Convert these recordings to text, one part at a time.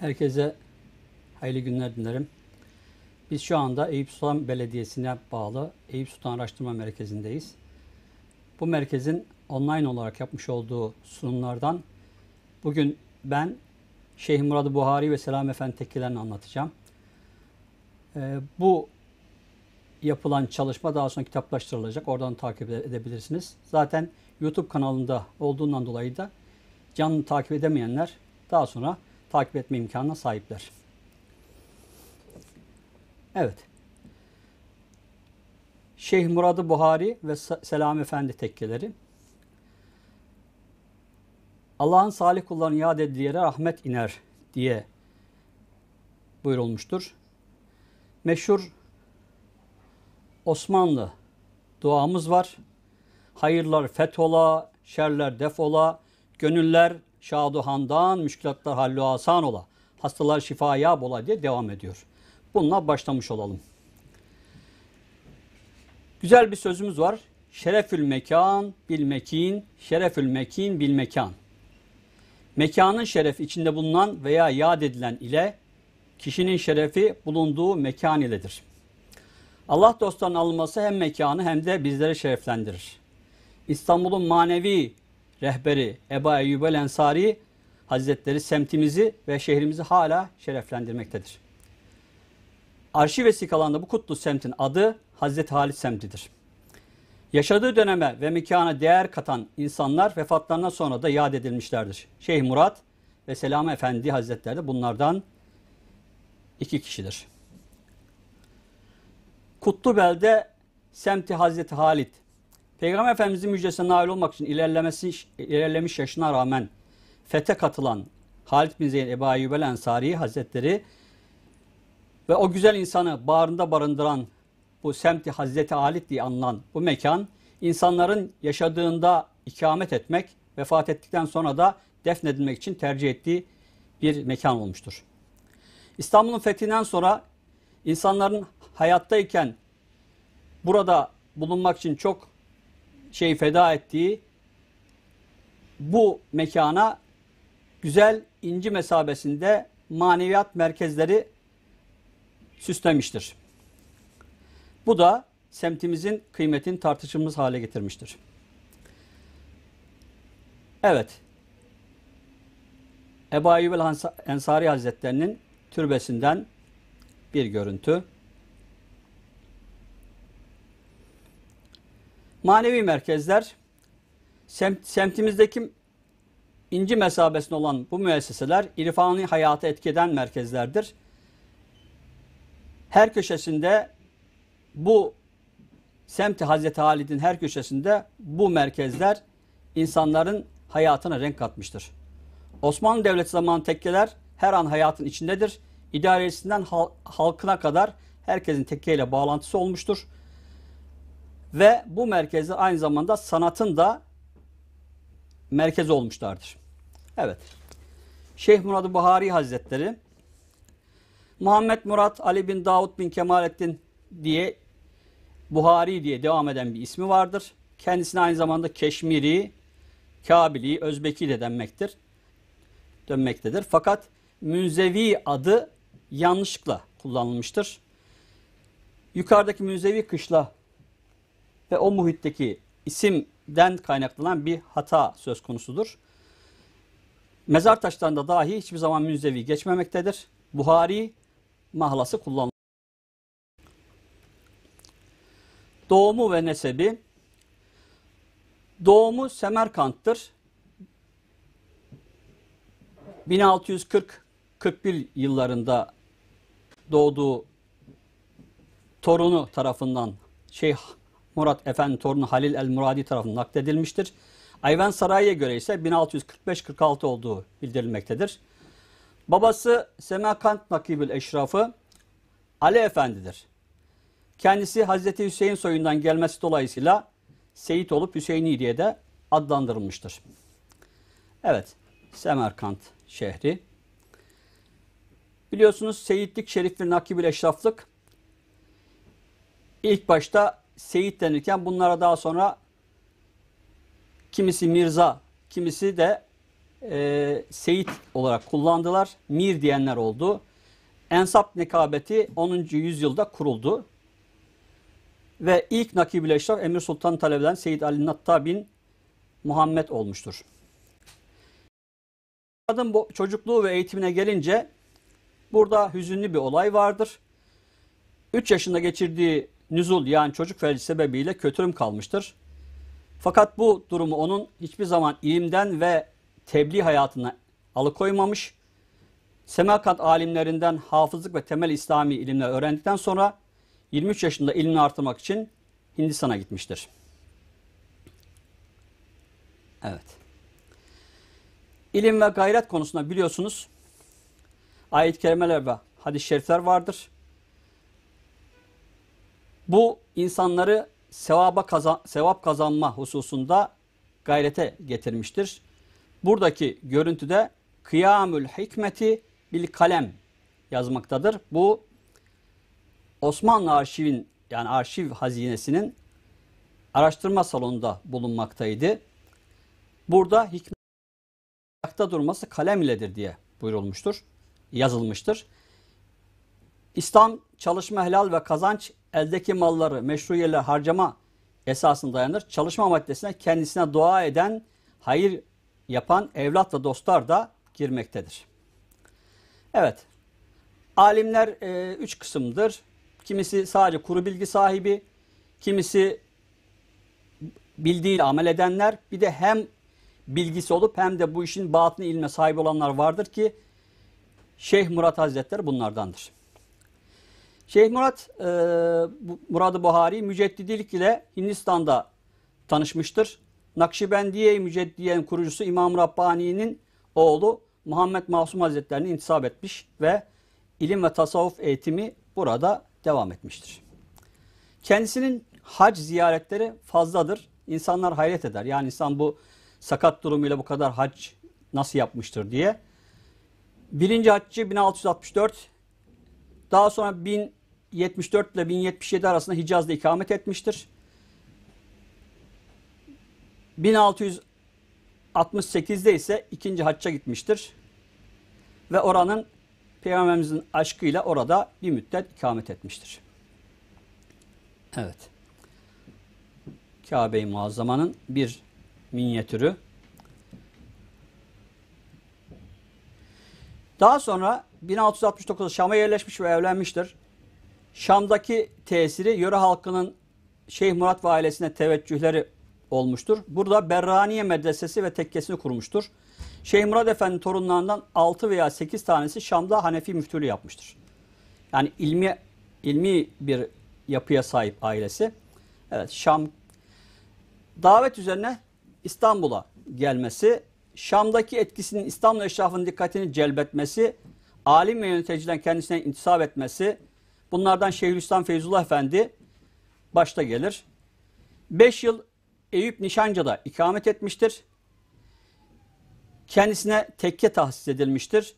Herkese hayırlı günler dilerim. Biz şu anda Eyüp Sultan Belediyesi'ne bağlı Eyüp Sultan Araştırma Merkezi'ndeyiz. Bu merkezin online olarak yapmış olduğu sunumlardan bugün ben Şeyh Murad Buhari ve Selam Efendi tekkelerini anlatacağım. Ee, bu yapılan çalışma daha sonra kitaplaştırılacak. Oradan takip edebilirsiniz. Zaten YouTube kanalında olduğundan dolayı da canlı takip edemeyenler daha sonra takip etme imkanına sahipler. Evet. Şeyh Muradı Buhari ve Selam Efendi tekkeleri. Allah'ın salih kullarını yad edildiği yere rahmet iner diye buyurulmuştur. Meşhur Osmanlı duamız var. Hayırlar fethola, şerler defola, gönüller şaduhandan, müşkilatlar hallu asan ola, hastalar şifaya bola diye devam ediyor. Bununla başlamış olalım. Güzel bir sözümüz var. Şerefül mekan bil mekin, şerefül mekin bil mekan. Mekanın şerefi içinde bulunan veya yad edilen ile kişinin şerefi bulunduğu mekan iledir. Allah dostlarının alınması hem mekanı hem de bizleri şereflendirir. İstanbul'un manevi rehberi Eba Eyyub el Ensari Hazretleri semtimizi ve şehrimizi hala şereflendirmektedir. Arşiv vesikalarında bu kutlu semtin adı Hazreti Halit semtidir. Yaşadığı döneme ve mekana değer katan insanlar vefatlarından sonra da yad edilmişlerdir. Şeyh Murat ve Selam Efendi Hazretleri de bunlardan iki kişidir. Kutlubel'de semti Hazreti Halit Peygamber Efendimizin müjdesine nail olmak için ilerlemesi, ilerlemiş yaşına rağmen fete katılan Halit bin Zeyd Ebu Ayyub Ensari Hazretleri ve o güzel insanı bağrında barındıran bu semti Hazreti Halit diye anılan bu mekan insanların yaşadığında ikamet etmek, vefat ettikten sonra da defnedilmek için tercih ettiği bir mekan olmuştur. İstanbul'un fethinden sonra insanların hayattayken burada bulunmak için çok şey feda ettiği bu mekana güzel inci mesabesinde maneviyat merkezleri süslemiştir. Bu da semtimizin kıymetini tartışılmaz hale getirmiştir. Evet. Ebu Ayyub Ensari Hazretlerinin türbesinden bir görüntü. Manevi merkezler semt, semtimizdeki inci mesabesinde olan bu müesseseler irfani hayatı etkeden merkezlerdir. Her köşesinde bu semti Hazreti Halid'in her köşesinde bu merkezler insanların hayatına renk katmıştır. Osmanlı Devleti zamanı tekkeler her an hayatın içindedir. İdaresinden halkına kadar herkesin tekkeyle bağlantısı olmuştur. Ve bu merkezi aynı zamanda sanatın da merkezi olmuşlardır. Evet. Şeyh Murad Buhari Hazretleri Muhammed Murat Ali bin Davud bin Kemalettin diye Buhari diye devam eden bir ismi vardır. Kendisine aynı zamanda Keşmiri, Kabili, Özbeki de denmektir. Dönmektedir. Fakat Münzevi adı yanlışlıkla kullanılmıştır. Yukarıdaki Münzevi kışla ve o muhitteki isimden kaynaklanan bir hata söz konusudur. Mezar taşlarında dahi hiçbir zaman münzevi geçmemektedir. Buhari mahlası kullanılır. Doğumu ve nesebi Doğumu Semerkant'tır. 1640-41 yıllarında doğduğu torunu tarafından Şeyh Murat Efendi torunu Halil el Muradi tarafından nakledilmiştir. Ayvan Sarayı'ya göre ise 1645-46 olduğu bildirilmektedir. Babası Semerkant Nakibül Eşrafı Ali Efendi'dir. Kendisi Hazreti Hüseyin soyundan gelmesi dolayısıyla Seyit olup Hüseyini diye de adlandırılmıştır. Evet, Semerkant şehri. Biliyorsunuz Seyitlik, Şerif ve Nakibül Eşraflık ilk başta Seyit denirken bunlara daha sonra kimisi Mirza, kimisi de e, Seyit olarak kullandılar. Mir diyenler oldu. Ensap nekabeti 10. yüzyılda kuruldu. Ve ilk nakib-i eşraf Emir Sultan talep eden Seyyid Ali Natta bin Muhammed olmuştur. Kadın çocukluğu ve eğitimine gelince burada hüzünlü bir olay vardır. 3 yaşında geçirdiği nüzul yani çocuk felci sebebiyle kötürüm kalmıştır. Fakat bu durumu onun hiçbir zaman ilimden ve tebliğ hayatına alıkoymamış. Semerkant alimlerinden hafızlık ve temel İslami ilimler öğrendikten sonra 23 yaşında ilmini artırmak için Hindistan'a gitmiştir. Evet. İlim ve gayret konusunda biliyorsunuz ayet-i kerimeler ve hadis-i şerifler vardır. Bu insanları sevaba kazan, sevap kazanma hususunda gayrete getirmiştir. Buradaki görüntüde kıyamül hikmeti bil kalem yazmaktadır. Bu Osmanlı arşivin yani arşiv hazinesinin araştırma salonunda bulunmaktaydı. Burada hikmet ayakta durması kalem iledir diye buyurulmuştur, yazılmıştır. İslam çalışma helal ve kazanç eldeki malları meşru yerle harcama esasına dayanır. Çalışma maddesine kendisine dua eden, hayır yapan evlat ve dostlar da girmektedir. Evet, alimler e, üç kısımdır. Kimisi sadece kuru bilgi sahibi, kimisi bildiğiyle amel edenler, bir de hem bilgisi olup hem de bu işin batını ilme sahip olanlar vardır ki Şeyh Murat Hazretleri bunlardandır. Şeyh Murat, e, Murad-ı Buhari müceddidilik ile Hindistan'da tanışmıştır. Nakşibendiye Müceddiye'nin kurucusu İmam Rabbani'nin oğlu Muhammed Masum Hazretlerine intisap etmiş ve ilim ve tasavvuf eğitimi burada devam etmiştir. Kendisinin hac ziyaretleri fazladır. İnsanlar hayret eder. Yani insan bu sakat durumuyla bu kadar hac nasıl yapmıştır diye. Birinci haccı 1664, daha sonra 1074 ile 1077 arasında Hicaz'da ikamet etmiştir. 1668'de ise ikinci hacca gitmiştir. Ve oranın Peygamberimizin aşkıyla orada bir müddet ikamet etmiştir. Evet. Kabe-i Muazzama'nın bir minyatürü. Daha sonra 1669'da Şam'a yerleşmiş ve evlenmiştir. Şam'daki tesiri yöre halkının Şeyh Murat ve ailesine teveccühleri olmuştur. Burada Berraniye Medresesi ve tekkesini kurmuştur. Şeyh Murat Efendi torunlarından 6 veya 8 tanesi Şam'da Hanefi müftülüğü yapmıştır. Yani ilmi ilmi bir yapıya sahip ailesi. Evet Şam davet üzerine İstanbul'a gelmesi, Şam'daki etkisinin İstanbul eşrafının dikkatini celbetmesi, alim ve yöneticilerden kendisine intisap etmesi, bunlardan Şeyhülislam Feyzullah Efendi başta gelir. 5 yıl Eyüp Nişancı'da ikamet etmiştir. Kendisine tekke tahsis edilmiştir.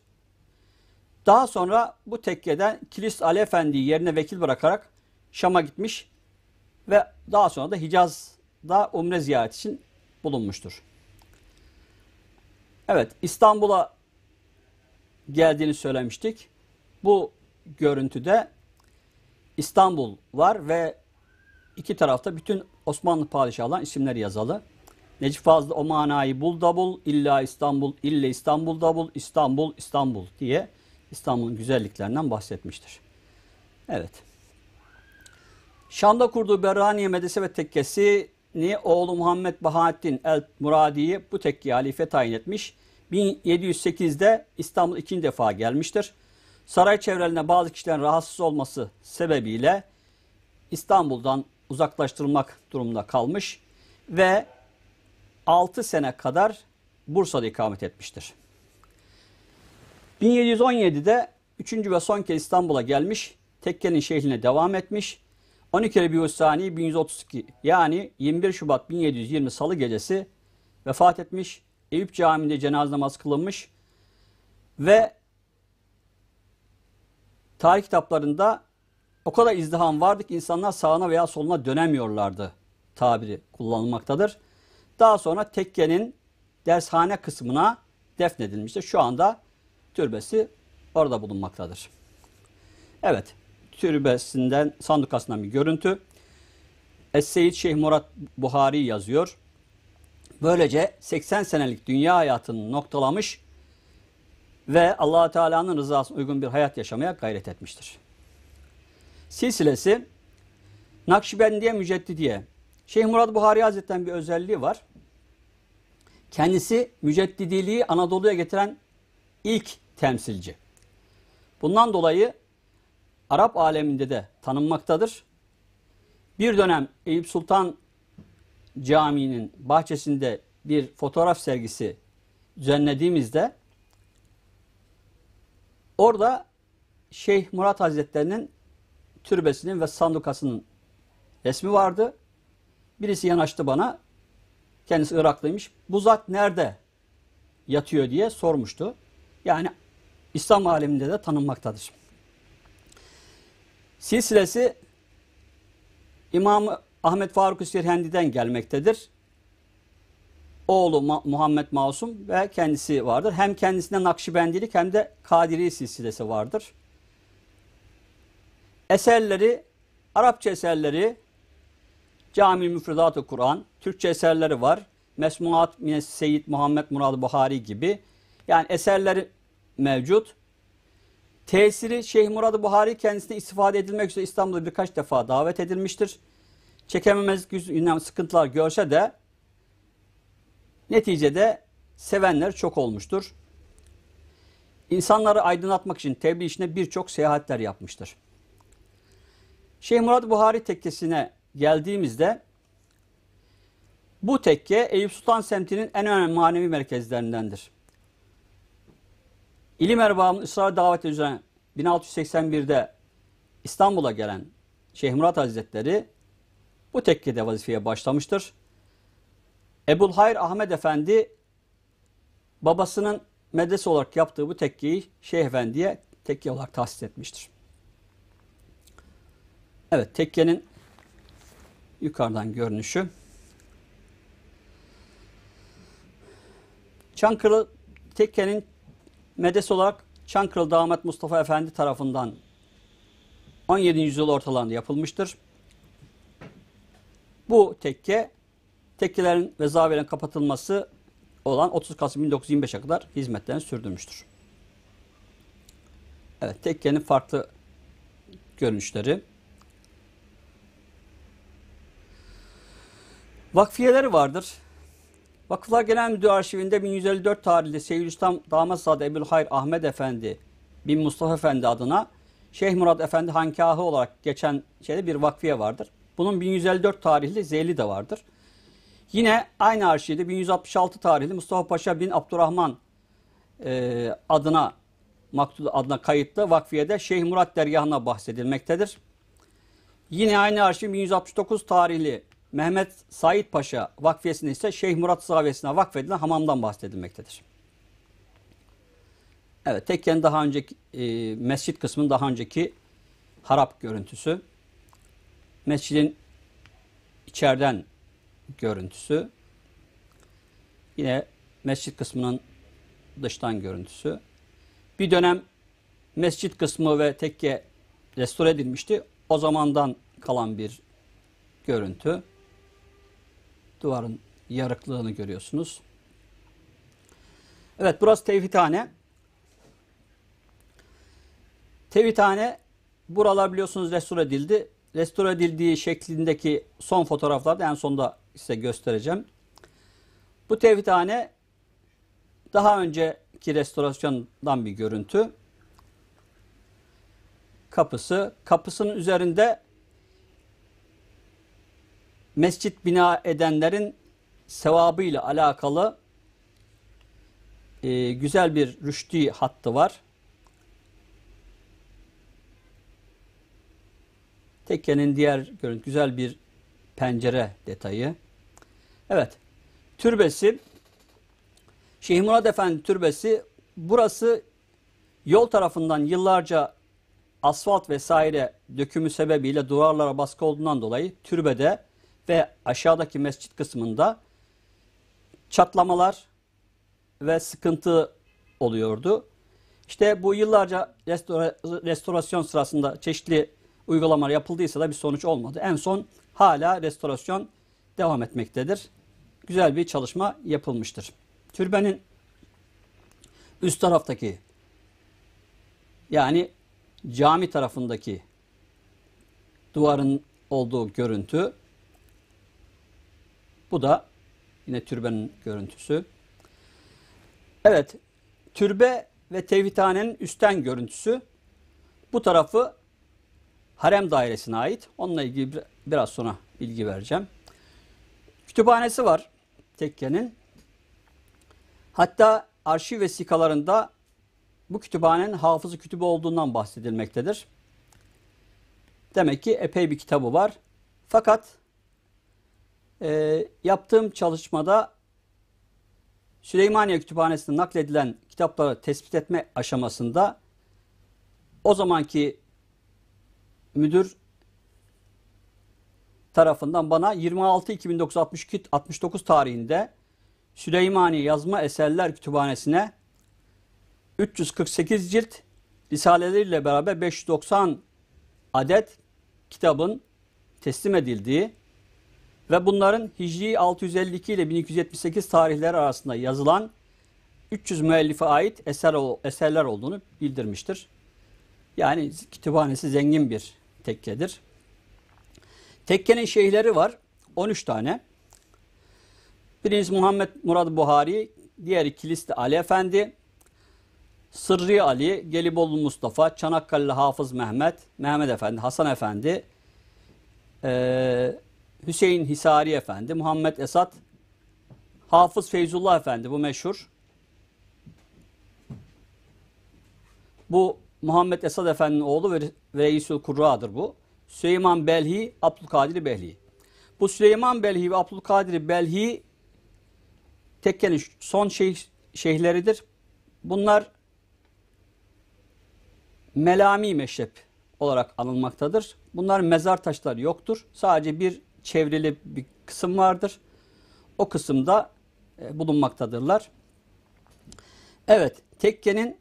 Daha sonra bu tekkeden Kilis Ali Efendi'yi yerine vekil bırakarak Şam'a gitmiş ve daha sonra da Hicaz'da umre ziyareti için bulunmuştur. Evet İstanbul'a geldiğini söylemiştik. Bu görüntüde İstanbul var ve iki tarafta bütün Osmanlı padişahlarının isimleri yazılı. Necip Fazıl o manayı bul da bul, illa İstanbul, ille İstanbul da bul, İstanbul, İstanbul diye İstanbul'un güzelliklerinden bahsetmiştir. Evet. Şam'da kurduğu Berraniye Medrese ve tekkesini oğlu Muhammed Bahattin el Muradi'yi bu tekkiye halife tayin etmiş. 1708'de İstanbul ikinci defa gelmiştir. Saray çevrelerinde bazı kişilerin rahatsız olması sebebiyle İstanbul'dan uzaklaştırılmak durumunda kalmış ve 6 sene kadar Bursa'da ikamet etmiştir. 1717'de 3. ve son kez İstanbul'a gelmiş, tekkenin şehrine devam etmiş. 12 Rebiü Sani 1132 yani 21 Şubat 1720 Salı gecesi vefat etmiş. Eyüp Camii'nde cenaze namazı kılınmış ve tarih kitaplarında o kadar izdiham vardı ki insanlar sağına veya soluna dönemiyorlardı tabiri kullanılmaktadır. Daha sonra tekkenin dershane kısmına defnedilmiştir. Şu anda türbesi orada bulunmaktadır. Evet, türbesinden, sandukasından bir görüntü. Es-Seyyid Şeyh Murat Buhari yazıyor. Böylece 80 senelik dünya hayatını noktalamış ve allah Teala'nın rızasına uygun bir hayat yaşamaya gayret etmiştir. Silsilesi Nakşibendiye Müceddidiye. Şeyh Murat Buhari Hazretleri'nin bir özelliği var. Kendisi müceddidiliği Anadolu'ya getiren ilk temsilci. Bundan dolayı Arap aleminde de tanınmaktadır. Bir dönem Eyüp Sultan Camii'nin bahçesinde bir fotoğraf sergisi düzenlediğimizde orada Şeyh Murat Hazretleri'nin türbesinin ve sandukasının resmi vardı. Birisi yanaştı bana. Kendisi Iraklıymış. Bu zat nerede yatıyor diye sormuştu. Yani İslam aleminde de tanınmaktadır. Silsilesi İmam Ahmet Faruk Sirhendi'den gelmektedir. Oğlu Muhammed Masum ve kendisi vardır. Hem kendisinde Nakşibendilik hem de Kadiri silsilesi vardır. Eserleri, Arapça eserleri, Cami Müfredat-ı Kur'an, Türkçe eserleri var. Mesmuat Mines Seyyid Muhammed Murad Buhari gibi. Yani eserleri mevcut. Tesiri Şeyh Murad Buhari kendisine istifade edilmek üzere İstanbul'da birkaç defa davet edilmiştir. Çekememezlik yüzünden sıkıntılar görse de neticede sevenler çok olmuştur. İnsanları aydınlatmak için tebliğ işine birçok seyahatler yapmıştır. Şeyh Murat Buhari tekkesine geldiğimizde bu tekke Eyüp Sultan semtinin en önemli manevi merkezlerindendir. İlim erbabının ısrar daveti üzerine 1681'de İstanbul'a gelen Şeyh Murat Hazretleri bu tekkede vazifeye başlamıştır. Ebul Hayr Ahmet Efendi babasının medrese olarak yaptığı bu tekkeyi Şeyh Efendi'ye tekke olarak tahsis etmiştir. Evet tekkenin yukarıdan görünüşü. Çankırı tekkenin medrese olarak Çankırı Damat Mustafa Efendi tarafından 17. yüzyıl ortalarında yapılmıştır. Bu tekke tekkelerin ve zavelerin kapatılması olan 30 Kasım 1925'e kadar hizmetlerini sürdürmüştür. Evet, tekkenin farklı görünüşleri. Vakfiyeleri vardır. Vakıflar Genel Müdürü Arşivinde 1154 tarihli Seyyidülislam Damatzade Ebu'l Hayr Ahmet Efendi bin Mustafa Efendi adına Şeyh Murat Efendi Hankahı olarak geçen şeyde bir vakfiye vardır. Bunun 1154 tarihli Zeyli de vardır. Yine aynı arşivde 1166 tarihli Mustafa Paşa bin Abdurrahman e, adına maktub adına kayıtlı vakfiyede Şeyh Murat dergahına bahsedilmektedir. Yine aynı arşiv 1169 tarihli Mehmet Said Paşa vakfiyesinde ise Şeyh Murat Zaviyesi'ne vakfedilen hamamdan bahsedilmektedir. Evet, tekkenin daha önceki e, mescit kısmının daha önceki harap görüntüsü. Mescidin içeriden görüntüsü. Yine mescit kısmının dıştan görüntüsü. Bir dönem mescit kısmı ve tekke restore edilmişti. O zamandan kalan bir görüntü. Duvarın yarıklığını görüyorsunuz. Evet burası tevhidhane. Tevhidhane buralar biliyorsunuz restore edildi. Restore edildiği şeklindeki son fotoğraflarda en sonda size göstereceğim. Bu tevhidhane daha önceki restorasyondan bir görüntü. Kapısı. Kapısının üzerinde mescit bina edenlerin sevabıyla alakalı e, güzel bir rüştü hattı var. Tekkenin diğer görüntü güzel bir pencere detayı. Evet. Türbesi Şeyh Murat Efendi türbesi burası yol tarafından yıllarca asfalt vesaire dökümü sebebiyle duvarlara baskı olduğundan dolayı türbede ve aşağıdaki mescit kısmında çatlamalar ve sıkıntı oluyordu. İşte bu yıllarca restora- restorasyon sırasında çeşitli uygulamalar yapıldıysa da bir sonuç olmadı. En son hala restorasyon devam etmektedir. Güzel bir çalışma yapılmıştır. Türbenin üst taraftaki yani cami tarafındaki duvarın olduğu görüntü bu da yine türbenin görüntüsü. Evet, türbe ve tevhidhanenin üstten görüntüsü. Bu tarafı harem dairesine ait. Onunla ilgili bir- biraz sonra bilgi vereceğim. Kütüphanesi var tekkenin. Hatta arşiv vesikalarında bu kütüphanenin hafızı kütübü olduğundan bahsedilmektedir. Demek ki epey bir kitabı var. Fakat e, yaptığım çalışmada Süleymaniye Kütüphanesi'ne nakledilen kitapları tespit etme aşamasında o zamanki müdür tarafından bana 26-2962-69 tarihinde Süleymaniye Yazma Eserler Kütüphanesi'ne 348 cilt risaleleriyle beraber 590 adet kitabın teslim edildiği ve bunların Hicri 652 ile 1278 tarihleri arasında yazılan 300 müellife ait eser, eserler olduğunu bildirmiştir. Yani kütüphanesi zengin bir tekkedir. Tekkenin şeyhleri var. 13 tane. Birincisi Muhammed Murad Buhari, diğeri Kilisli Ali Efendi, Sırrı Ali, Gelibolu Mustafa, Çanakkale Hafız Mehmet, Mehmet Efendi, Hasan Efendi, eee Hüseyin Hisari Efendi, Muhammed Esat, Hafız Feyzullah Efendi bu meşhur. Bu Muhammed Esad Efendi'nin oğlu ve Reisül Kurra'dır bu. Süleyman Belhi, Abdülkadir Belhi. Bu Süleyman Belhi ve Abdülkadir Belhi tekkenin son şeyh, şeyhleridir. Bunlar Melami meşrep olarak anılmaktadır. Bunların mezar taşları yoktur. Sadece bir çevrili bir kısım vardır. O kısımda e, bulunmaktadırlar. Evet, tekkenin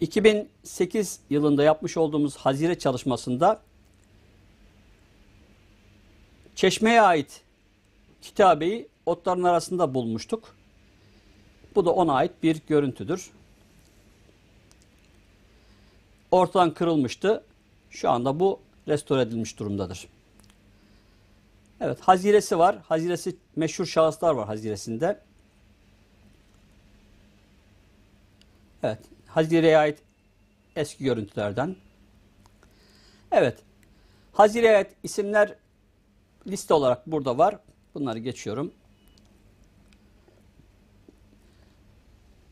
2008 yılında yapmış olduğumuz hazire çalışmasında Çeşme'ye ait kitabeyi otların arasında bulmuştuk. Bu da ona ait bir görüntüdür. Ortadan kırılmıştı. Şu anda bu restore edilmiş durumdadır. Evet, haziresi var. Haziresi meşhur şahıslar var haziresinde. Evet, hazireye ait eski görüntülerden. Evet, hazireye ait isimler liste olarak burada var. Bunları geçiyorum.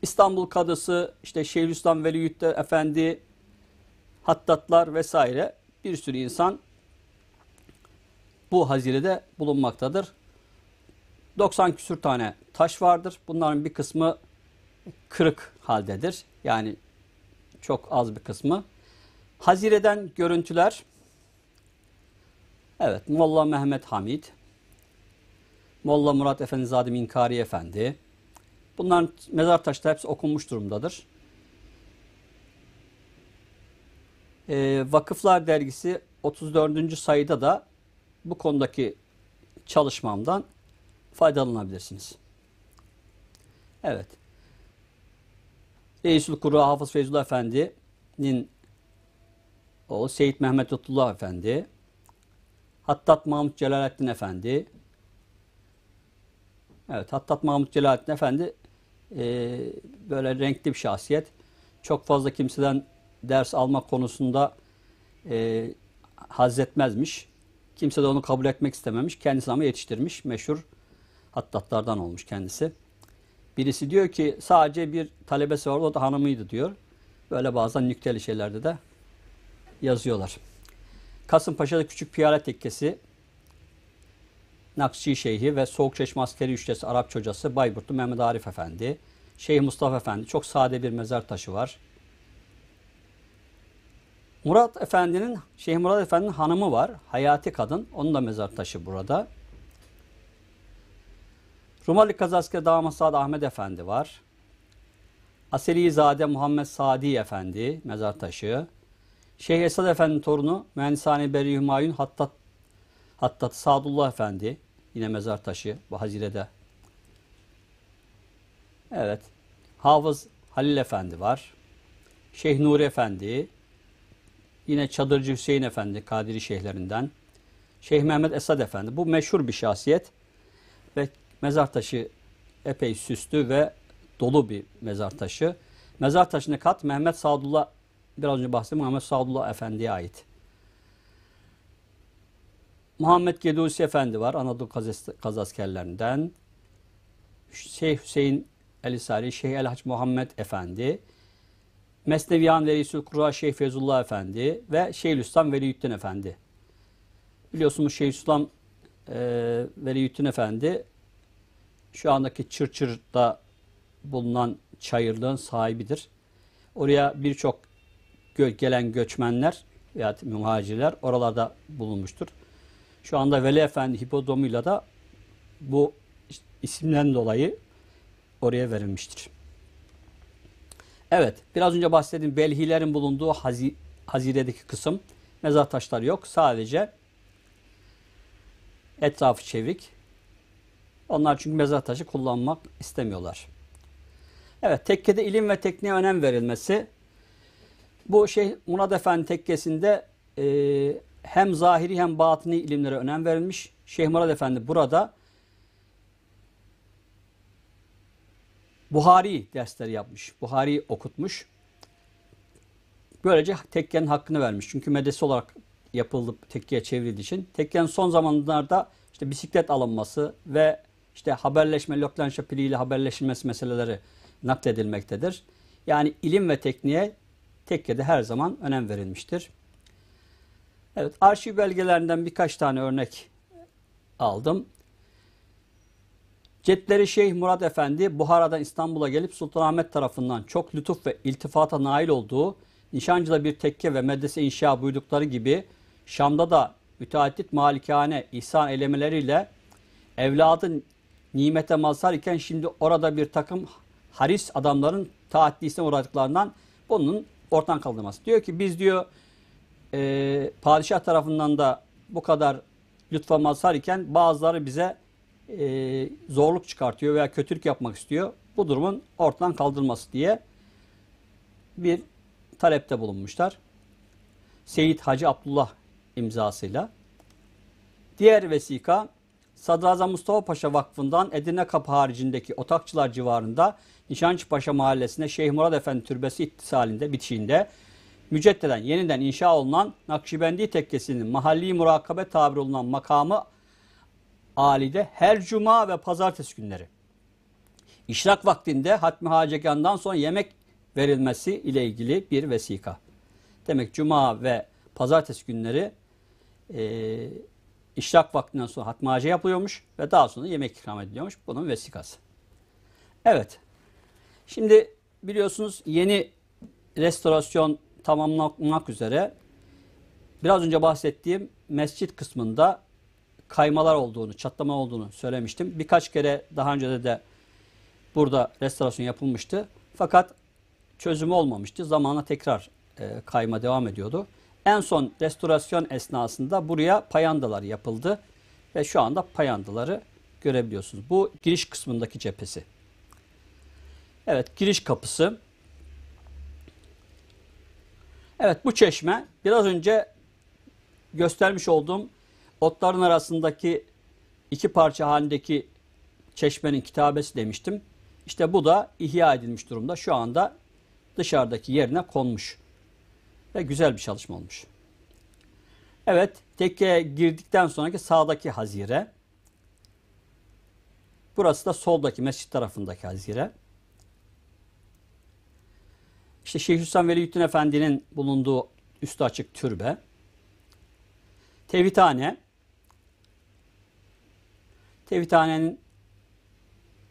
İstanbul Kadısı, işte Şeyhülislam Veliyütte Efendi, Hattatlar vesaire bir sürü insan bu hazirede bulunmaktadır. 90 küsür tane taş vardır. Bunların bir kısmı kırık haldedir. Yani çok az bir kısmı. Hazireden görüntüler. Evet, Molla Mehmet Hamid, Molla Murat Efendizade Minkari Efendi. Bunların mezar taşları hepsi okunmuş durumdadır. Ee, Vakıflar Dergisi 34. sayıda da bu konudaki çalışmamdan faydalanabilirsiniz. Evet. Reisül Kuru Hafız Feyzullah Efendi'nin oğlu Seyit Mehmet Lütfullah Efendi, Hattat Mahmut Celalettin Efendi, evet Hattat Mahmut Celalettin Efendi e, böyle renkli bir şahsiyet. Çok fazla kimseden ders alma konusunda e, hazzetmezmiş. Kimse de onu kabul etmek istememiş. Kendisi ama yetiştirmiş. Meşhur hattatlardan olmuş kendisi. Birisi diyor ki sadece bir talebesi vardı o da hanımıydı diyor. Böyle bazen nükteli şeylerde de yazıyorlar. Kasımpaşa'da Küçük Piyale Tekkesi, Nakşi Şeyhi ve Soğukçeşme Askeri Üçlesi Arap Hocası Bayburtlu Mehmet Arif Efendi, Şeyh Mustafa Efendi çok sade bir mezar taşı var. Murat Efendi'nin, Şeyh Murat Efendi'nin hanımı var. Hayati kadın. Onun da mezar taşı burada. Rumeli Kazasker Damat Saad Ahmet Efendi var. Aselizade Muhammed Sadi Efendi mezar taşı. Şeyh Esad Efendi'nin torunu Mühendishane Beri Hümayun Hattat, Hattat Sadullah Efendi yine mezar taşı bu Hazire'de. Evet. Hafız Halil Efendi var. Şeyh Nuri Efendi. Yine Çadırcı Hüseyin Efendi Kadiri şeyhlerinden. Şeyh Mehmet Esad Efendi. Bu meşhur bir şahsiyet ve mezar taşı epey süslü ve dolu bir mezar taşı. Mezar taşını kat Mehmet Sadullah biraz önce bahsettim Mehmet Sadullah Efendi'ye ait. Muhammed Gedusi Efendi var Anadolu Kazaskerlerinden. Şeyh Hüseyin El-İsari, Şeyh El-Haç Muhammed Efendi, Mesneviyan Velisül Kura Şeyh Fezullah Efendi ve Şeyhülislam Veliyüddin Efendi. Biliyorsunuz Şeyhülislam e, Veliyüddin Efendi şu andaki Çırçır'da bulunan çayırlığın sahibidir. Oraya birçok gö gelen göçmenler veya muhacirler oralarda bulunmuştur. Şu anda Veli Efendi hipodromuyla da bu isimden dolayı oraya verilmiştir. Evet, biraz önce bahsettiğim belhilerin bulunduğu hazi, haziredeki kısım mezar taşları yok. Sadece etrafı çevik. Onlar çünkü mezar taşı kullanmak istemiyorlar. Evet, tekkede ilim ve tekniğe önem verilmesi. Bu şey Murat Efendi tekkesinde e, hem zahiri hem batini ilimlere önem verilmiş. Şeyh Murat Efendi burada Buhari dersleri yapmış. Buhari okutmuş. Böylece tekkenin hakkını vermiş. Çünkü medrese olarak yapıldı tekkeye çevrildiği için. Tekkenin son zamanlarda işte bisiklet alınması ve işte haberleşme, Loklanşa piliyle haberleşilmesi meseleleri nakledilmektedir. Yani ilim ve tekniğe tekkede her zaman önem verilmiştir. Evet, arşiv belgelerinden birkaç tane örnek aldım. Cetleri Şeyh Murat Efendi Buhara'dan İstanbul'a gelip Sultanahmet tarafından çok lütuf ve iltifata nail olduğu Nişancı'da bir tekke ve medrese inşa buydukları gibi Şam'da da müteaddit malikane ihsan eylemeleriyle evladın nimete mazhar iken şimdi orada bir takım haris adamların taaddisine uğradıklarından bunun ortadan kaldırması. Diyor ki biz diyor e, padişah tarafından da bu kadar lütfa mazhar iken bazıları bize e, zorluk çıkartıyor veya kötülük yapmak istiyor. Bu durumun ortadan kaldırılması diye bir talepte bulunmuşlar. Seyit Hacı Abdullah imzasıyla. Diğer vesika Sadrazam Mustafa Paşa Vakfı'ndan Edirne Kapı haricindeki Otakçılar civarında Nişancı Paşa Mahallesi'ne Şeyh Murad Efendi Türbesi ittisalinde bitişiğinde müceddeden yeniden inşa olunan Nakşibendi Tekkesi'nin mahalli murakabe tabir olunan makamı Ali'de her cuma ve pazartesi günleri. İşrak vaktinde Hatmi Hacegan'dan sonra yemek verilmesi ile ilgili bir vesika. Demek cuma ve pazartesi günleri e, işrak vaktinden sonra Hatmi Hace yapılıyormuş ve daha sonra yemek ikram ediliyormuş. Bunun vesikası. Evet. Şimdi biliyorsunuz yeni restorasyon tamamlanmak üzere biraz önce bahsettiğim mescit kısmında kaymalar olduğunu, çatlama olduğunu söylemiştim. Birkaç kere daha önce de, de burada restorasyon yapılmıştı. Fakat çözümü olmamıştı. Zamanla tekrar e, kayma devam ediyordu. En son restorasyon esnasında buraya payandalar yapıldı ve şu anda payandaları görebiliyorsunuz. Bu giriş kısmındaki cephesi. Evet, giriş kapısı. Evet, bu çeşme biraz önce göstermiş olduğum Otların arasındaki iki parça halindeki çeşmenin kitabesi demiştim. İşte bu da ihya edilmiş durumda. Şu anda dışarıdaki yerine konmuş. Ve güzel bir çalışma olmuş. Evet, tekkeye girdikten sonraki sağdaki hazire. Burası da soldaki mescit tarafındaki hazire. İşte Şeyhülislam Veliyüddin Efendi'nin bulunduğu üstü açık türbe. Tevhidhane. Tevhidhanenin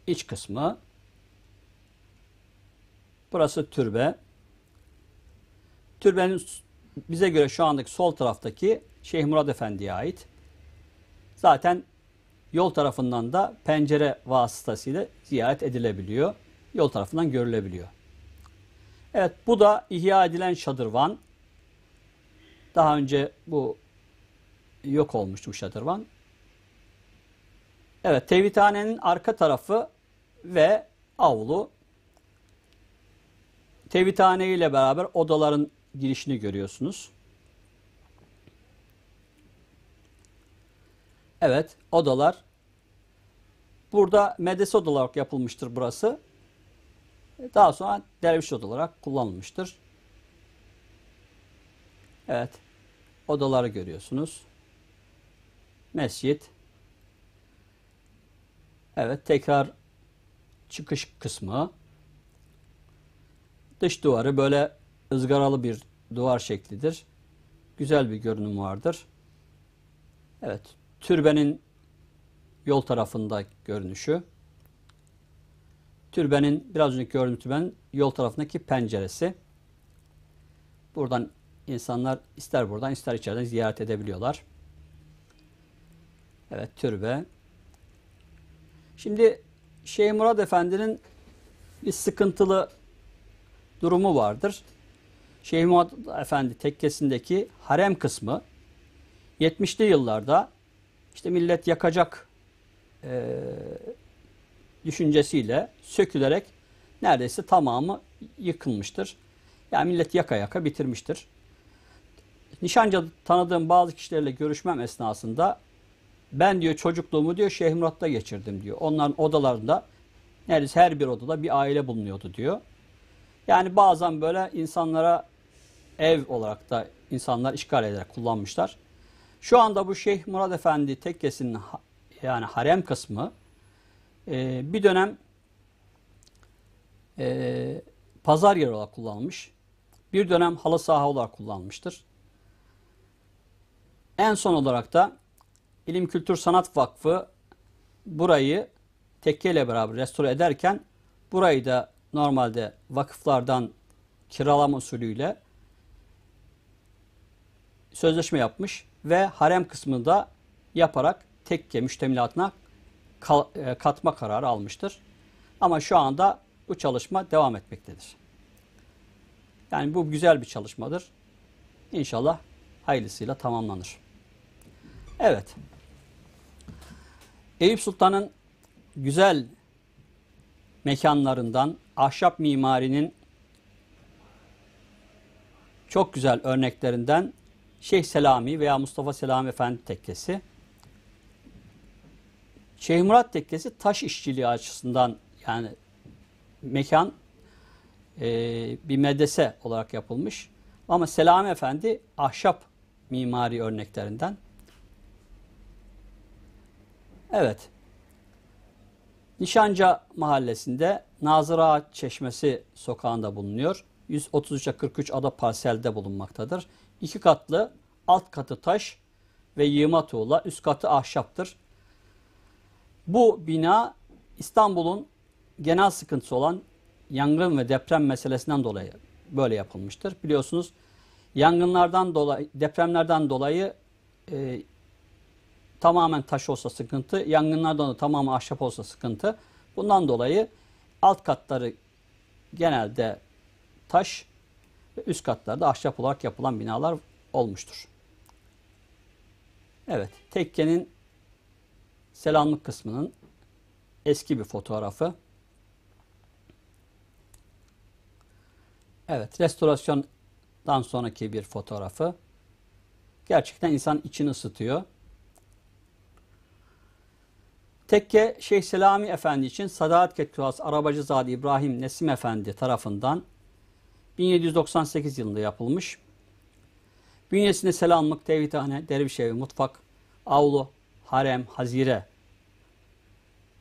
iç kısmı. Burası türbe. Türbenin bize göre şu andaki sol taraftaki Şeyh Murad Efendi'ye ait. Zaten yol tarafından da pencere vasıtasıyla ziyaret edilebiliyor. Yol tarafından görülebiliyor. Evet bu da ihya edilen şadırvan. Daha önce bu yok olmuştu bu şadırvan. Evet tevhidhanenin arka tarafı ve avlu. Tevhidhane ile beraber odaların girişini görüyorsunuz. Evet odalar. Burada medrese oda olarak yapılmıştır burası. Daha sonra derviş oda olarak kullanılmıştır. Evet. Odaları görüyorsunuz. Mescit. Evet tekrar çıkış kısmı. Dış duvarı böyle ızgaralı bir duvar şeklidir. Güzel bir görünüm vardır. Evet. Türbenin yol tarafında görünüşü. Türbenin biraz önce gördüğüm türbenin yol tarafındaki penceresi. Buradan insanlar ister buradan ister içeriden ziyaret edebiliyorlar. Evet türbe. Şimdi Şeyh Murad Efendi'nin bir sıkıntılı durumu vardır. Şeyh Murad Efendi tekkesindeki harem kısmı 70'li yıllarda işte millet yakacak e, düşüncesiyle sökülerek neredeyse tamamı yıkılmıştır. Yani millet yaka yaka bitirmiştir. Nişancı tanıdığım bazı kişilerle görüşmem esnasında ben diyor çocukluğumu diyor Şeyh Murat'ta geçirdim diyor. Onların odalarında neredeyse her bir odada bir aile bulunuyordu diyor. Yani bazen böyle insanlara ev olarak da insanlar işgal ederek kullanmışlar. Şu anda bu Şeyh Murad Efendi tekkesinin yani harem kısmı e, bir dönem e, pazar yeri olarak kullanılmış. Bir dönem halı saha olarak kullanmıştır. En son olarak da İlim Kültür Sanat Vakfı burayı tekke ile beraber restore ederken burayı da normalde vakıflardan kiralama usulüyle sözleşme yapmış ve harem kısmında yaparak tekke müştemilatına e, katma kararı almıştır. Ama şu anda bu çalışma devam etmektedir. Yani bu güzel bir çalışmadır. İnşallah hayırlısıyla tamamlanır. Evet. Eyüp Sultan'ın güzel mekanlarından ahşap mimarinin çok güzel örneklerinden Şeyh Selami veya Mustafa Selami Efendi Tekkesi. Şeyh Murat Tekkesi taş işçiliği açısından yani mekan e, bir medrese olarak yapılmış. Ama Selami Efendi ahşap mimari örneklerinden. Evet. Nişanca mahallesinde Nazıra Çeşmesi sokağında bulunuyor. 133'e 43 ada parselde bulunmaktadır. İki katlı, alt katı taş ve yığma tuğla, üst katı ahşaptır. Bu bina İstanbul'un genel sıkıntısı olan yangın ve deprem meselesinden dolayı böyle yapılmıştır. Biliyorsunuz yangınlardan dolayı, depremlerden dolayı e, tamamen taş olsa sıkıntı, yangınlardan da tamamı ahşap olsa sıkıntı. Bundan dolayı alt katları genelde taş ve üst katlarda ahşap olarak yapılan binalar olmuştur. Evet, tekkenin selamlık kısmının eski bir fotoğrafı. Evet, restorasyondan sonraki bir fotoğrafı. Gerçekten insan içini ısıtıyor. Tekke Şeyh Selami Efendi için Sadahat Kettuası Arabacızade İbrahim Nesim Efendi tarafından 1798 yılında yapılmış. Bünyesinde selamlık, tevhidhane, derviş evi, mutfak, avlu, harem, hazire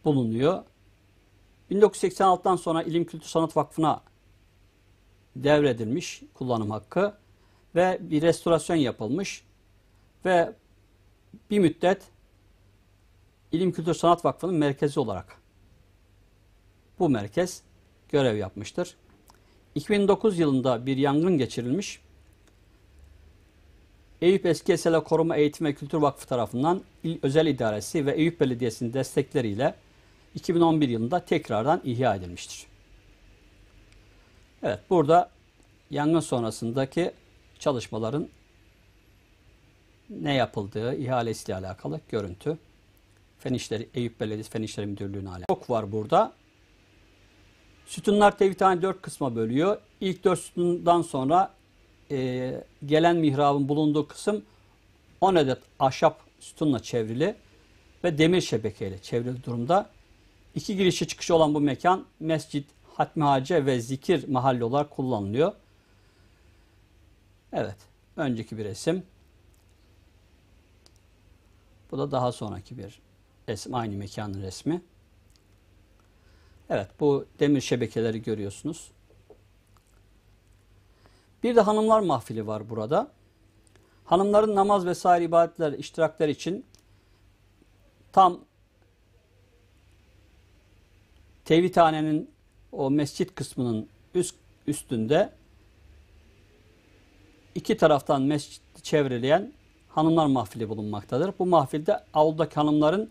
bulunuyor. 1986'dan sonra İlim Kültür Sanat Vakfı'na devredilmiş kullanım hakkı ve bir restorasyon yapılmış ve bir müddet İlim Kültür Sanat Vakfı'nın merkezi olarak bu merkez görev yapmıştır. 2009 yılında bir yangın geçirilmiş. Eyüp Eski Eserler Koruma Eğitim ve Kültür Vakfı tarafından İl Özel İdaresi ve Eyüp Belediyesi'nin destekleriyle 2011 yılında tekrardan ihya edilmiştir. Evet burada yangın sonrasındaki çalışmaların ne yapıldığı ihalesiyle alakalı görüntü. Fen İşleri, Eyüp Belediyesi Fen İşleri Müdürlüğü'ne alakalı. Çok var burada. Sütunlar tevhidhane dört kısma bölüyor. İlk dört sütundan sonra e, gelen mihrabın bulunduğu kısım 10 adet ahşap sütunla çevrili ve demir şebekeyle çevrili durumda. İki girişi çıkışı olan bu mekan mescit, hatmi hace ve zikir mahalli olarak kullanılıyor. Evet, önceki bir resim. Bu da daha sonraki bir resim, aynı mekanın resmi. Evet, bu demir şebekeleri görüyorsunuz. Bir de hanımlar mahfili var burada. Hanımların namaz vesaire ibadetler, iştirakler için tam tevhidhanenin o mescit kısmının üst üstünde iki taraftan mescidi çevreleyen hanımlar mahfili bulunmaktadır. Bu mahfilde avludaki hanımların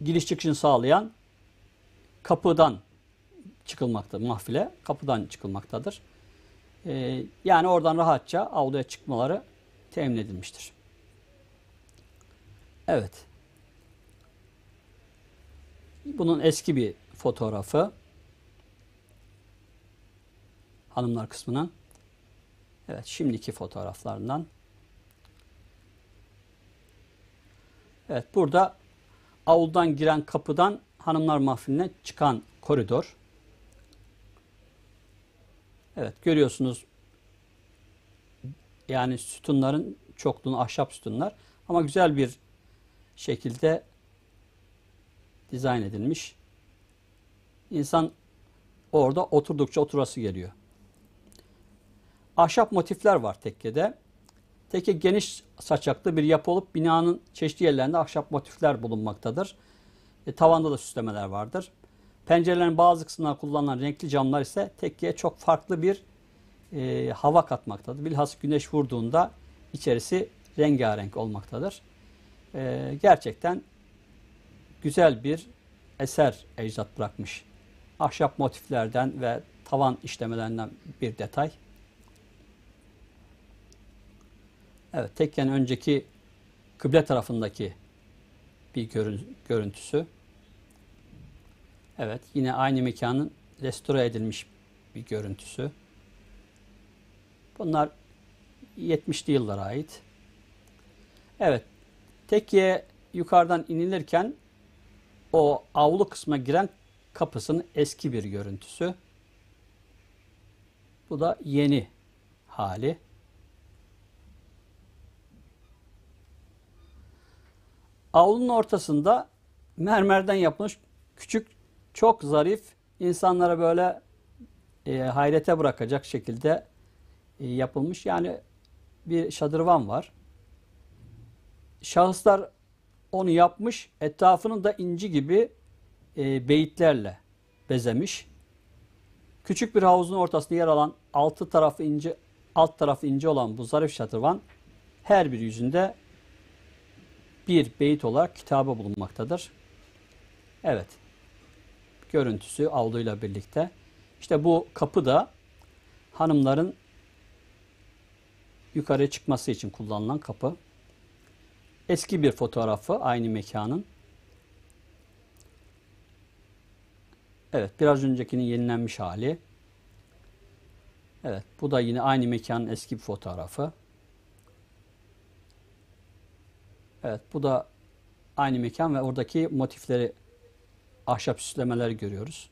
giriş çıkışını sağlayan kapıdan çıkılmakta mahfile kapıdan çıkılmaktadır. Ee, yani oradan rahatça avluya çıkmaları temin edilmiştir. Evet. Bunun eski bir fotoğrafı. Hanımlar kısmının. Evet, şimdiki fotoğraflarından. Evet, burada avludan giren kapıdan hanımlar mahfiline çıkan koridor. Evet, görüyorsunuz. Yani sütunların çokluğunu ahşap sütunlar ama güzel bir şekilde dizayn edilmiş. İnsan orada oturdukça oturası geliyor. Ahşap motifler var tekkede. Tekke geniş saçaklı bir yapı olup binanın çeşitli yerlerinde ahşap motifler bulunmaktadır. E, tavanda da süslemeler vardır. Pencerelerin bazı kısımlarında kullanılan renkli camlar ise tekkeye çok farklı bir e, hava katmaktadır. Bilhassa güneş vurduğunda içerisi rengarenk olmaktadır. E, gerçekten güzel bir eser ecdat bırakmış. Ahşap motiflerden ve tavan işlemelerinden bir detay. Evet, tekkenin önceki kıble tarafındaki bir görüntüsü. Evet, yine aynı mekanın restore edilmiş bir görüntüsü. Bunlar 70'li yıllara ait. Evet, tekkiye yukarıdan inilirken o avlu kısma giren kapısının eski bir görüntüsü. Bu da yeni hali. Avlunun ortasında mermerden yapılmış küçük, çok zarif, insanlara böyle e, hayrete bırakacak şekilde e, yapılmış. Yani bir şadırvan var. Şahıslar onu yapmış, etrafını da inci gibi e, beyitlerle bezemiş. Küçük bir havuzun ortasında yer alan altı tarafı ince, alt tarafı ince olan bu zarif şadırvan her bir yüzünde bir beyit olarak kitabı bulunmaktadır. Evet. Görüntüsü avluyla birlikte. İşte bu kapı da hanımların yukarı çıkması için kullanılan kapı. Eski bir fotoğrafı aynı mekanın. Evet biraz öncekinin yenilenmiş hali. Evet bu da yine aynı mekanın eski bir fotoğrafı. Evet bu da aynı mekan ve oradaki motifleri ahşap süslemeleri görüyoruz.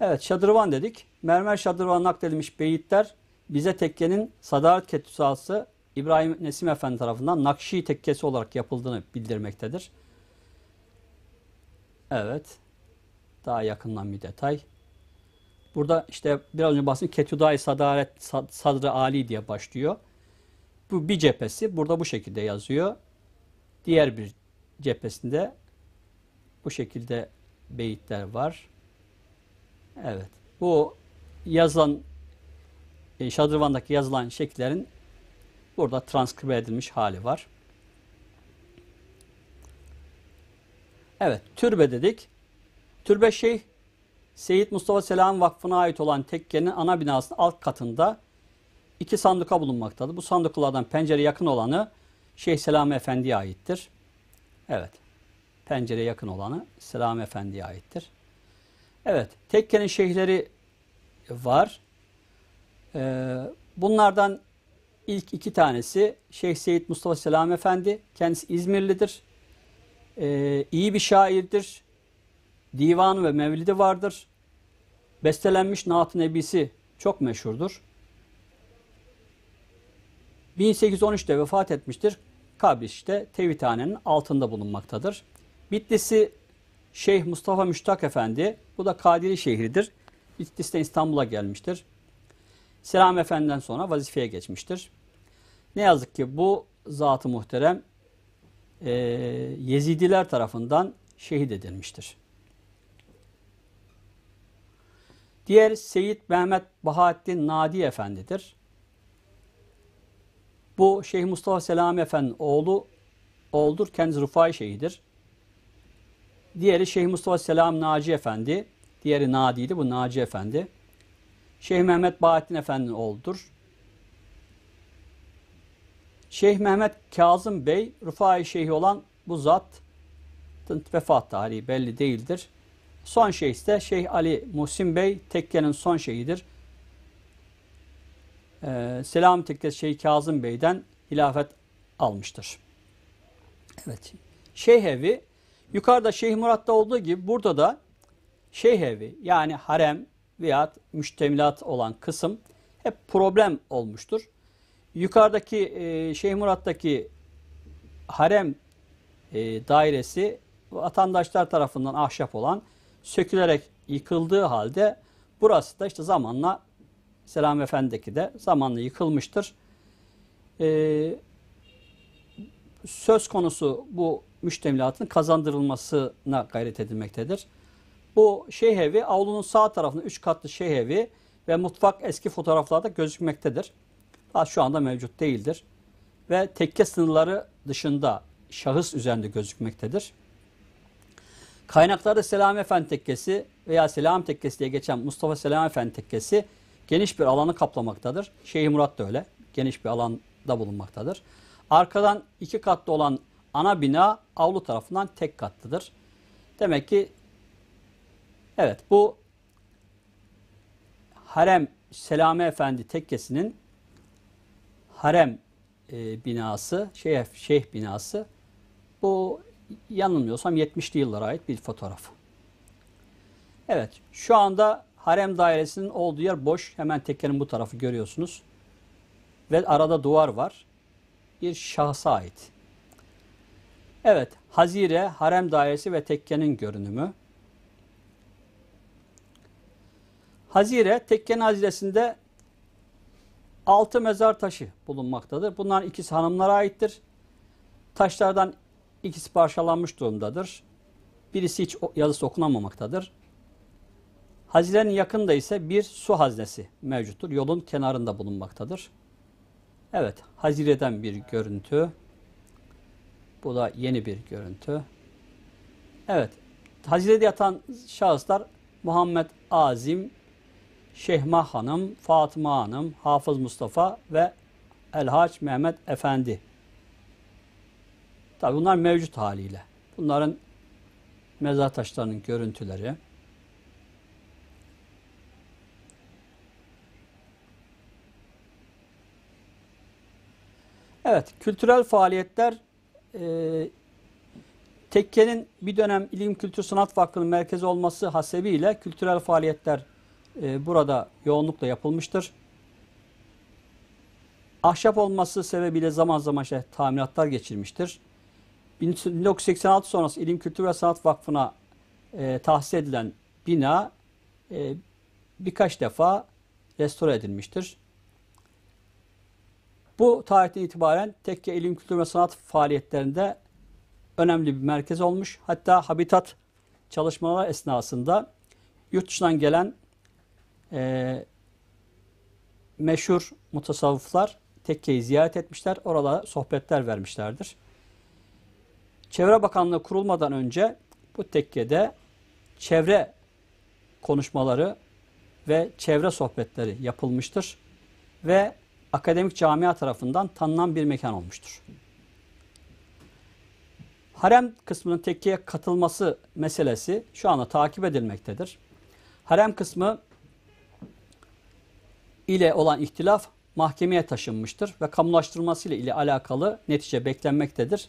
Evet şadırvan dedik. Mermer şadırvan nakledilmiş beyitler bize tekkenin Sadaret Ketüsası İbrahim Nesim Efendi tarafından Nakşi tekkesi olarak yapıldığını bildirmektedir. Evet. Daha yakından bir detay. Burada işte biraz önce bahsettiğim Ketudai Sadaret Sadrı Ali diye başlıyor. Bu bir cephesi burada bu şekilde yazıyor. Diğer bir cephesinde bu şekilde beyitler var. Evet. Bu yazan e, şadırvandaki yazılan şekillerin burada transkribe edilmiş hali var. Evet, türbe dedik. Türbe Şeyh Seyit Mustafa Selam Vakfı'na ait olan tekkenin ana binasının alt katında iki sanduka bulunmaktadır. Bu sandıklardan pencere yakın olanı Şeyh Selam Efendi'ye aittir. Evet, pencere yakın olanı Selam Efendi'ye aittir. Evet, tekkenin şeyhleri var. Ee, bunlardan ilk iki tanesi Şeyh Seyit Mustafa Selam Efendi. Kendisi İzmirlidir. Ee, iyi bir şairdir. Divan ve mevlidi vardır. Bestelenmiş Naat-ı Nebisi çok meşhurdur. 1813'te vefat etmiştir. Kabri işte Tevhidhane'nin altında bulunmaktadır. Bitlis'i Şeyh Mustafa Müştak Efendi, bu da Kadiri şehridir. Bitlis'ten İstanbul'a gelmiştir. Selam Efendi'den sonra vazifeye geçmiştir. Ne yazık ki bu zat-ı muhterem e, Yezidiler tarafından şehit edilmiştir. Diğer Seyit Mehmet Bahattin Nadi Efendi'dir. Bu Şeyh Mustafa Selami Efendi'nin oğlu oğuldur. Kendisi Rufai Şeyhidir. Diğeri Şeyh Mustafa Selam Naci Efendi. Diğeri Nadi'ydi. Bu Naci Efendi. Şeyh Mehmet Bahattin Efendi'nin oğludur. Şeyh Mehmet Kazım Bey, Rufai Şeyhi olan bu zat vefat tarihi belli değildir. Son şeyh ise Şeyh Ali Muhsin Bey, tekkenin son şeyhidir. Ee, Selam Tekkesi Şeyh Kazım Bey'den hilafet almıştır. Evet. Şeyh evi, yukarıda Şeyh Murat'ta olduğu gibi burada da şeyh evi yani harem veya müştemilat olan kısım hep problem olmuştur. Yukarıdaki e, Şeyh Murat'taki harem e, dairesi vatandaşlar tarafından ahşap olan sökülerek yıkıldığı halde burası da işte zamanla Selam Efendi'deki de zamanla yıkılmıştır. Ee, söz konusu bu müştemilatın kazandırılmasına gayret edilmektedir. Bu şeyh evi avlunun sağ tarafında 3 katlı şeyh evi ve mutfak eski fotoğraflarda gözükmektedir. Daha şu anda mevcut değildir. Ve tekke sınırları dışında şahıs üzerinde gözükmektedir. Kaynaklarda Selam Efendi Tekkesi veya Selam Tekkesi diye geçen Mustafa Selam Efendi Tekkesi geniş bir alanı kaplamaktadır. Şeyh Murat da öyle. Geniş bir alanda bulunmaktadır. Arkadan iki katlı olan ana bina avlu tarafından tek katlıdır. Demek ki evet bu Harem Selame Efendi Tekkesi'nin harem e, binası, şeyh, şeyh binası bu yanılmıyorsam 70'li yıllara ait bir fotoğraf. Evet şu anda harem dairesinin olduğu yer boş. Hemen tekkenin bu tarafı görüyorsunuz. Ve arada duvar var. Bir şahsa ait. Evet hazire, harem dairesi ve tekkenin görünümü. Hazire, tekkenin haziresinde altı mezar taşı bulunmaktadır. Bunların ikisi hanımlara aittir. Taşlardan ikisi parçalanmış durumdadır. Birisi hiç yazısı okunamamaktadır. Hazirenin yakında ise bir su haznesi mevcuttur. Yolun kenarında bulunmaktadır. Evet, Hazire'den bir görüntü. Bu da yeni bir görüntü. Evet, Hazire'de yatan şahıslar Muhammed Azim, Şehma Hanım, Fatıma Hanım, Hafız Mustafa ve Elhaç Mehmet Efendi. Tabi bunlar mevcut haliyle. Bunların mezar taşlarının görüntüleri. Evet, kültürel faaliyetler e, tekkenin bir dönem İlim Kültür Sanat Vakfı'nın merkezi olması hasebiyle kültürel faaliyetler e, burada yoğunlukla yapılmıştır. Ahşap olması sebebiyle zaman zaman şey, tamiratlar geçirmiştir. 1986 sonrası İlim Kültür ve Sanat Vakfı'na e, tahsis edilen bina e, birkaç defa restore edilmiştir. Bu tarihten itibaren tekke ilim, kültür ve sanat faaliyetlerinde önemli bir merkez olmuş. Hatta habitat çalışmalar esnasında yurt dışından gelen e, meşhur mutasavvıflar tekkeyi ziyaret etmişler. Orada sohbetler vermişlerdir. Çevre Bakanlığı kurulmadan önce bu tekkede çevre konuşmaları ve çevre sohbetleri yapılmıştır. Ve akademik camia tarafından tanınan bir mekan olmuştur. Harem kısmının tekkeye katılması meselesi şu anda takip edilmektedir. Harem kısmı ile olan ihtilaf mahkemeye taşınmıştır ve kamulaştırılması ile alakalı netice beklenmektedir.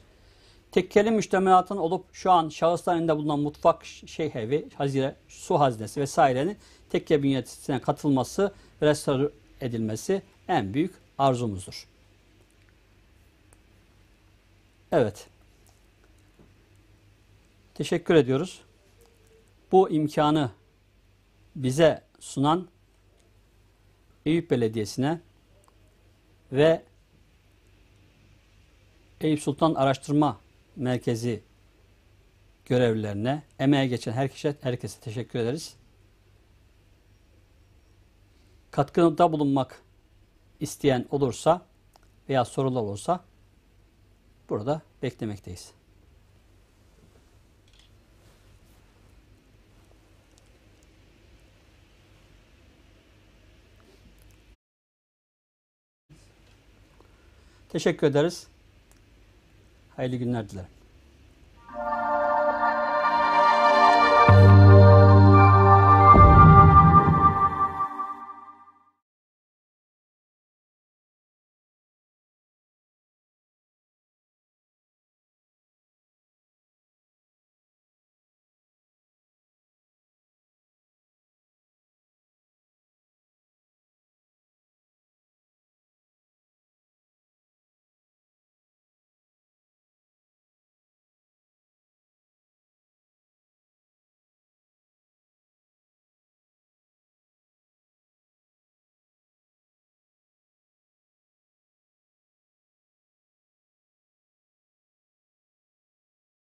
Tekkeli müştemilatın olup şu an şahısların elinde bulunan mutfak, şey evi, hazire, su haznesi vesairenin tekke bünyesine katılması restore edilmesi en büyük arzumuzdur. Evet. Teşekkür ediyoruz. Bu imkanı bize sunan Eyüp Belediyesi'ne ve Eyüp Sultan Araştırma Merkezi görevlilerine, emeğe geçen herkese, herkese teşekkür ederiz. Katkıda bulunmak isteyen olursa veya sorular olursa burada beklemekteyiz. Teşekkür ederiz. Hayırlı günler dilerim.